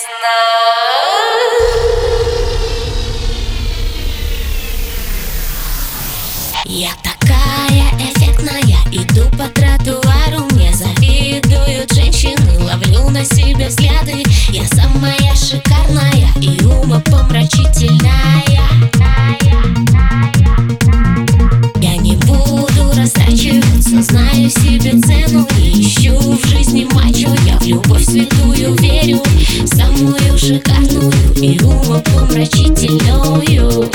Весна. Я такая эффектная, иду по тротуару Мне завидуют шикарную и умопомрачительную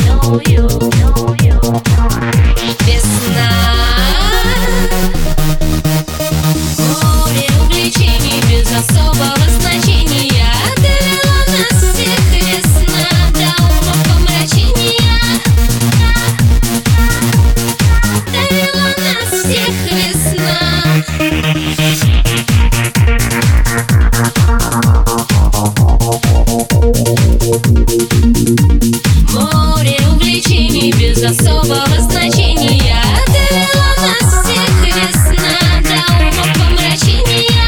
особого значения. Довела нас всех весна до умопомрачения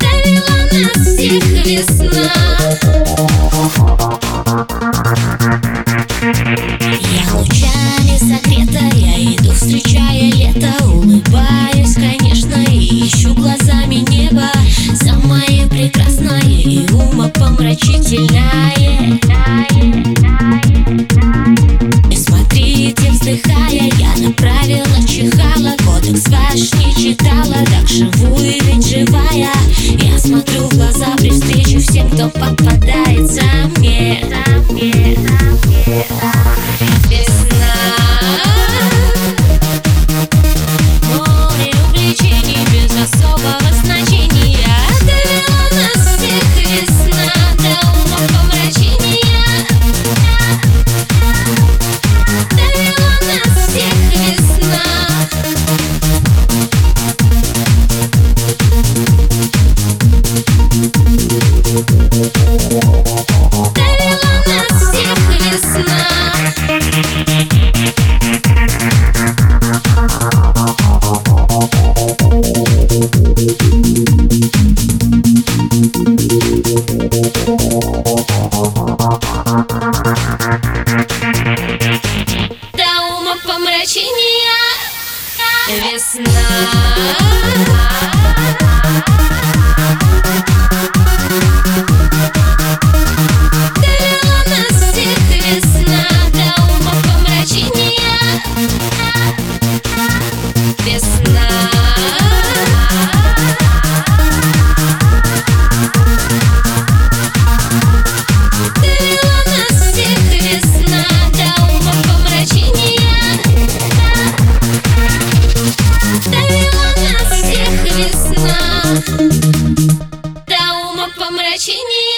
Довела нас всех весна. Я лучами согрета, я иду встречая лето Улыбаюсь, умопомрачительное И смотрите, вздыхая, я направила чихала. Кодекс ваш не читала, так живую ведь живая Я смотрю в глаза при встрече всем, кто попадается Весна нас всех весна до умопомрачения